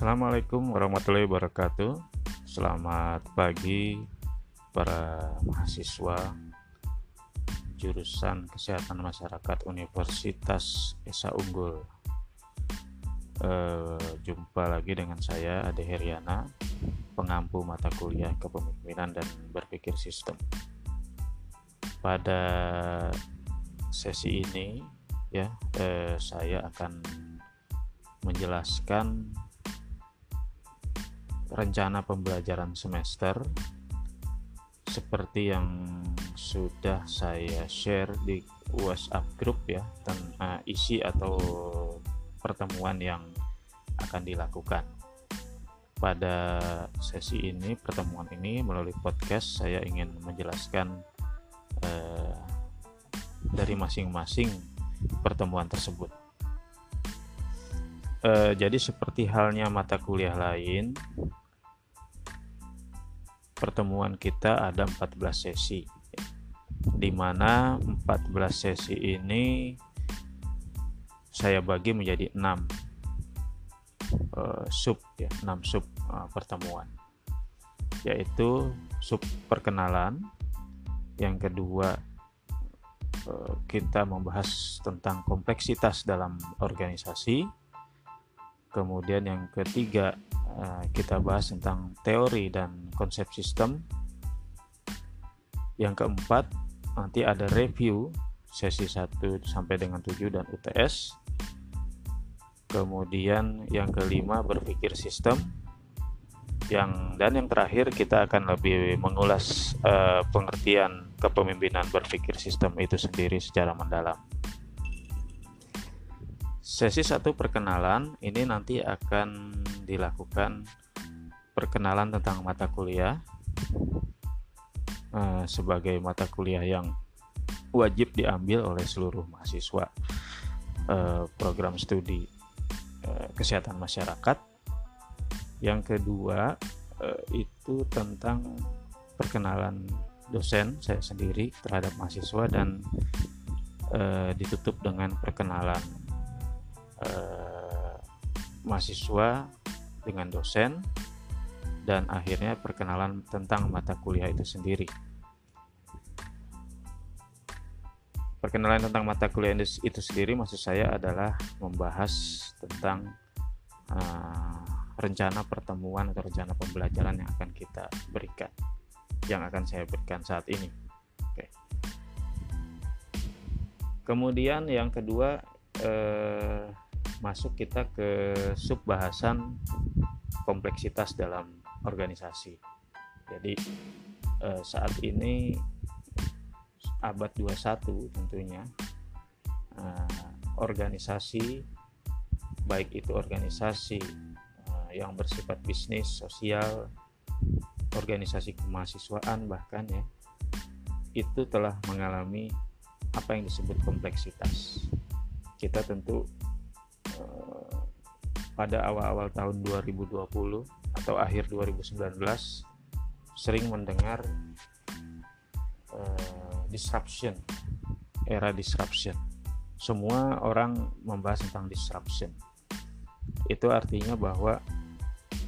Assalamualaikum warahmatullahi wabarakatuh. Selamat pagi para mahasiswa jurusan Kesehatan Masyarakat Universitas Esa Unggul. E, jumpa lagi dengan saya Ade Heriana, pengampu mata kuliah Kepemimpinan dan Berpikir Sistem. Pada sesi ini ya e, saya akan menjelaskan rencana pembelajaran semester seperti yang sudah saya share di WhatsApp group ya tentang isi atau pertemuan yang akan dilakukan. Pada sesi ini, pertemuan ini melalui podcast saya ingin menjelaskan eh, dari masing-masing pertemuan tersebut. Eh, jadi seperti halnya mata kuliah lain, pertemuan kita ada 14 sesi. Di mana 14 sesi ini saya bagi menjadi 6 uh, eh, sub ya 6 sub uh, pertemuan. Yaitu sub perkenalan yang kedua kita membahas tentang kompleksitas dalam organisasi kemudian yang ketiga Eh, kita bahas tentang teori dan konsep sistem. Yang keempat, nanti ada review sesi 1 sampai dengan 7 dan UTS. Kemudian yang kelima berpikir sistem. Yang dan yang terakhir kita akan lebih mengulas uh, pengertian kepemimpinan berpikir sistem itu sendiri secara mendalam. Sesi satu perkenalan ini nanti akan dilakukan perkenalan tentang mata kuliah uh, sebagai mata kuliah yang wajib diambil oleh seluruh mahasiswa uh, program studi uh, kesehatan masyarakat. Yang kedua uh, itu tentang perkenalan dosen saya sendiri terhadap mahasiswa dan uh, ditutup dengan perkenalan uh, mahasiswa dengan dosen dan akhirnya perkenalan tentang mata kuliah itu sendiri. Perkenalan tentang mata kuliah itu sendiri maksud saya adalah membahas tentang uh, rencana pertemuan atau rencana pembelajaran yang akan kita berikan, yang akan saya berikan saat ini. Oke. Kemudian yang kedua eh, masuk kita ke sub bahasan kompleksitas dalam organisasi. Jadi eh, saat ini abad 21 tentunya eh, organisasi baik itu organisasi eh, yang bersifat bisnis, sosial, organisasi kemahasiswaan bahkan ya itu telah mengalami apa yang disebut kompleksitas. Kita tentu pada awal-awal tahun 2020 atau akhir 2019 sering mendengar uh, disruption era disruption. Semua orang membahas tentang disruption. Itu artinya bahwa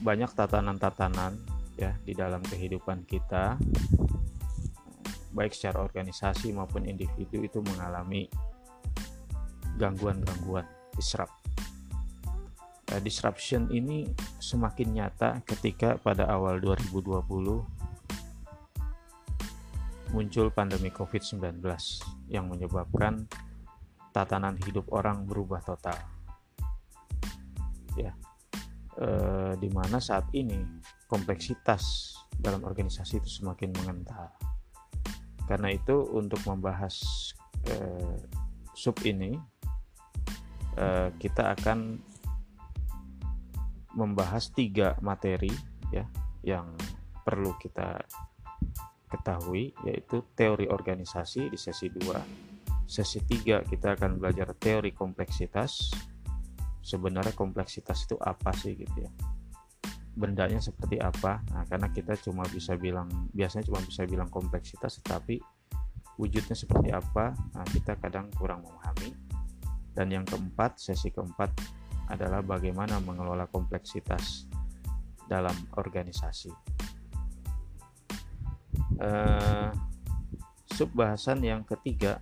banyak tatanan-tatanan ya di dalam kehidupan kita baik secara organisasi maupun individu itu mengalami gangguan-gangguan disrupt disruption ini semakin nyata ketika pada awal 2020 muncul pandemi COVID-19 yang menyebabkan tatanan hidup orang berubah total. Ya, e, di mana saat ini kompleksitas dalam organisasi itu semakin mengental. Karena itu untuk membahas e, sub ini, e, kita akan membahas tiga materi ya yang perlu kita ketahui yaitu teori organisasi di sesi 2 sesi 3 kita akan belajar teori kompleksitas. Sebenarnya kompleksitas itu apa sih gitu ya? Bendanya seperti apa? Nah karena kita cuma bisa bilang biasanya cuma bisa bilang kompleksitas tetapi wujudnya seperti apa? Nah kita kadang kurang memahami. Dan yang keempat sesi keempat adalah bagaimana mengelola kompleksitas dalam organisasi. Uh, subbahasan yang ketiga,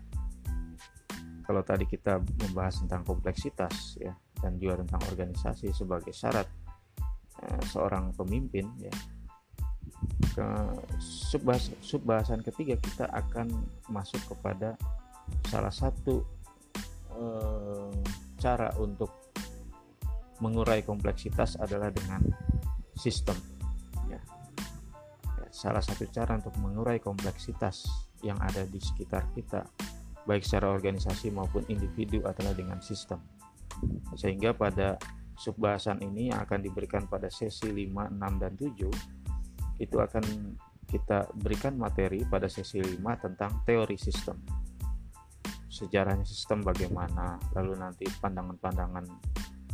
kalau tadi kita membahas tentang kompleksitas ya dan juga tentang organisasi sebagai syarat uh, seorang pemimpin ya. Ke subbahas, subbahasan ketiga kita akan masuk kepada salah satu uh, cara untuk mengurai kompleksitas adalah dengan sistem. Ya. ya salah satu cara untuk mengurai kompleksitas yang ada di sekitar kita baik secara organisasi maupun individu adalah dengan sistem. Sehingga pada subbahasan ini yang akan diberikan pada sesi 5, 6, dan 7 itu akan kita berikan materi pada sesi 5 tentang teori sistem. Sejarahnya sistem bagaimana lalu nanti pandangan-pandangan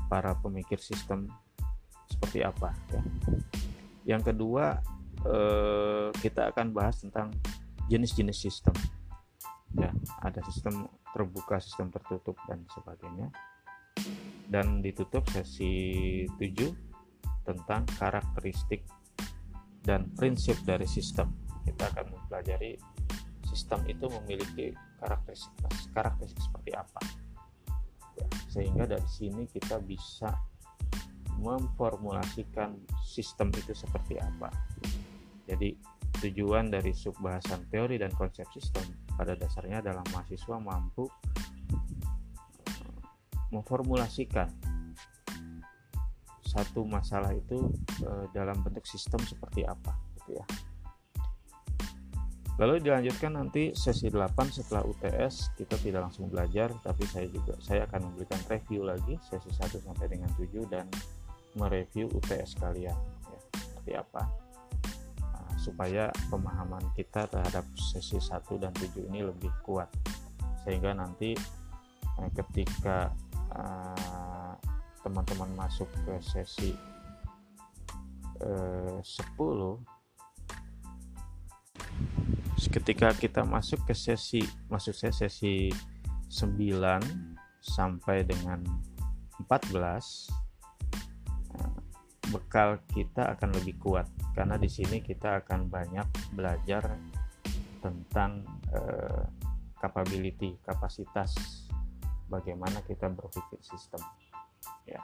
para pemikir sistem seperti apa ya. Yang kedua eh, kita akan bahas tentang jenis-jenis sistem. Ya, ada sistem terbuka, sistem tertutup dan sebagainya. Dan ditutup sesi 7 tentang karakteristik dan prinsip dari sistem. Kita akan mempelajari sistem itu memiliki karakteristik karakteristik seperti apa. Sehingga dari sini kita bisa memformulasikan sistem itu seperti apa. Jadi tujuan dari subbahasan teori dan konsep sistem pada dasarnya adalah mahasiswa mampu eh, memformulasikan satu masalah itu eh, dalam bentuk sistem seperti apa gitu ya. Lalu dilanjutkan nanti sesi 8 setelah UTS kita tidak langsung belajar tapi saya juga saya akan memberikan review lagi sesi 1 sampai dengan 7 dan mereview UTS kalian ya, seperti apa? Nah, supaya pemahaman kita terhadap sesi 1 dan 7 ini lebih kuat. Sehingga nanti eh, ketika eh, teman-teman uh, masuk ke sesi uh, 10 ketika kita masuk ke sesi masuk saya sesi 9 sampai dengan 14 bekal kita akan lebih kuat karena di sini kita akan banyak belajar tentang uh, capability, kapasitas bagaimana kita berpikir sistem. Ya.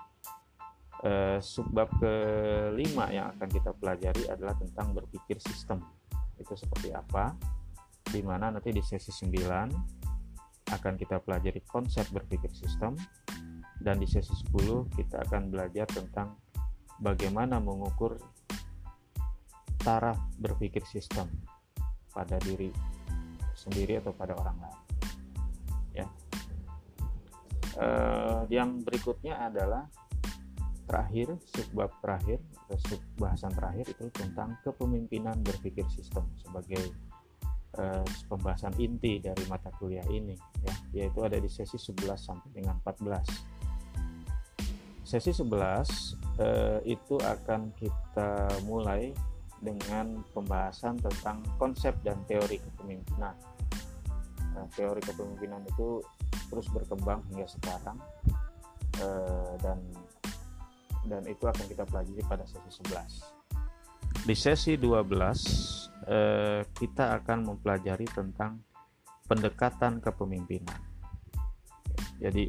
Uh, subbab kelima yang akan kita pelajari adalah tentang berpikir sistem. Itu seperti apa? Di mana nanti di sesi 9 akan kita pelajari konsep berpikir sistem dan di sesi 10 kita akan belajar tentang bagaimana mengukur taraf berpikir sistem pada diri sendiri atau pada orang lain. Ya. Uh, yang berikutnya adalah terakhir subbab terakhir atau sub bahasan terakhir itu tentang kepemimpinan berpikir sistem sebagai uh, pembahasan inti dari mata kuliah ini ya yaitu ada di sesi 11 sampai dengan 14 sesi 11 eh, itu akan kita mulai dengan pembahasan tentang konsep dan teori kepemimpinan. Nah, teori kepemimpinan itu terus berkembang hingga sekarang eh, dan dan itu akan kita pelajari pada sesi 11. Di sesi 12 eh, kita akan mempelajari tentang pendekatan kepemimpinan. Jadi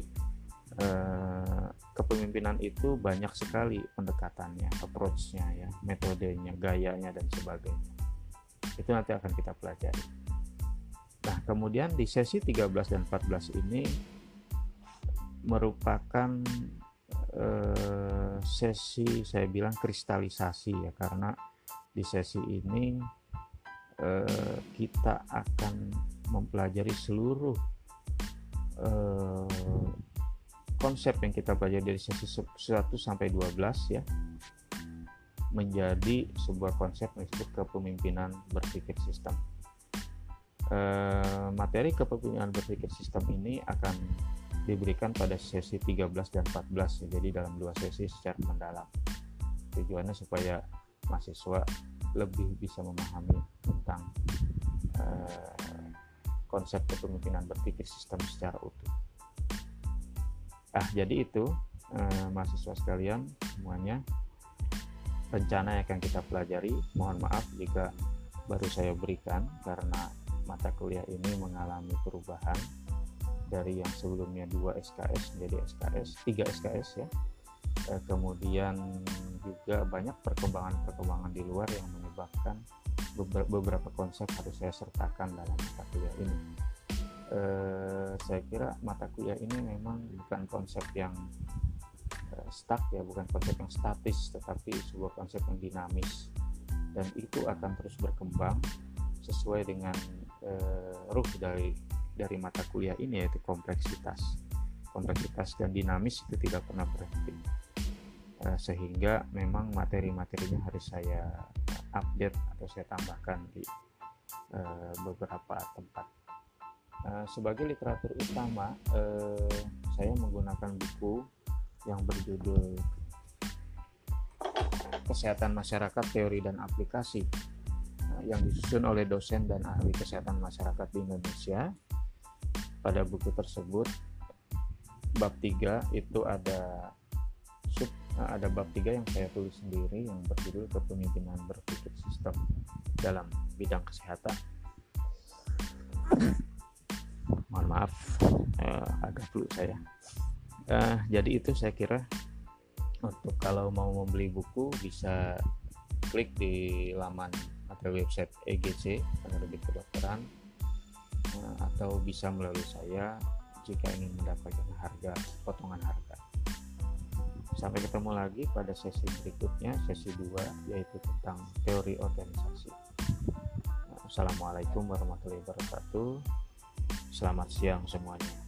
eh, kepemimpinan itu banyak sekali pendekatannya, approach-nya ya, metodenya, gayanya dan sebagainya. Itu nanti akan kita pelajari. Nah, kemudian di sesi 13 dan 14 ini merupakan eh, sesi saya bilang kristalisasi ya karena di sesi ini eh, kita akan mempelajari seluruh eh, konsep yang kita pelajari dari sesi 1 sampai 12 ya menjadi sebuah konsep disebut kepemimpinan berpikir sistem. E, materi kepemimpinan berpikir sistem ini akan diberikan pada sesi 13 dan 14 ya, jadi dalam dua sesi secara mendalam. Tujuannya supaya mahasiswa lebih bisa memahami tentang e, konsep kepemimpinan berpikir sistem secara utuh. Ah, jadi itu eh, mahasiswa sekalian semuanya rencana yang akan kita pelajari mohon maaf jika baru saya berikan karena mata kuliah ini mengalami perubahan dari yang sebelumnya 2 SKS menjadi SKS 3 SKS ya. Eh, kemudian juga banyak perkembangan-perkembangan di luar yang menyebabkan beberapa konsep harus saya sertakan dalam mata kuliah ini. Eh, saya kira mata kuliah ini memang bukan konsep yang eh, stuck ya bukan konsep yang statis tetapi sebuah konsep yang dinamis. Dan itu akan terus berkembang sesuai dengan uh, ruh dari dari mata kuliah ini yaitu kompleksitas. Kompleksitas dan dinamis itu tidak pernah berhenti. Uh, sehingga memang materi-materinya harus saya update atau saya tambahkan di uh, beberapa tempat. Uh, sebagai literatur utama saya menggunakan buku yang berjudul Kesehatan Masyarakat Teori dan Aplikasi yang disusun oleh dosen dan ahli kesehatan masyarakat di Indonesia. Pada buku tersebut bab 3 itu ada sub ada bab 3 yang saya tulis sendiri yang berjudul kepemimpinan berpikir sistem dalam bidang kesehatan. Mohon maaf eh, agak flu saya. Eh, jadi itu saya kira untuk kalau mau membeli buku bisa klik di laman atau website EGC penerbit kedokteran Eh, atau bisa melalui saya jika ingin mendapatkan harga potongan harga. Sampai ketemu lagi pada sesi berikutnya, sesi 2 yaitu tentang teori organisasi. Eh, Assalamualaikum warahmatullahi wabarakatuh. Selamat siang semuanya.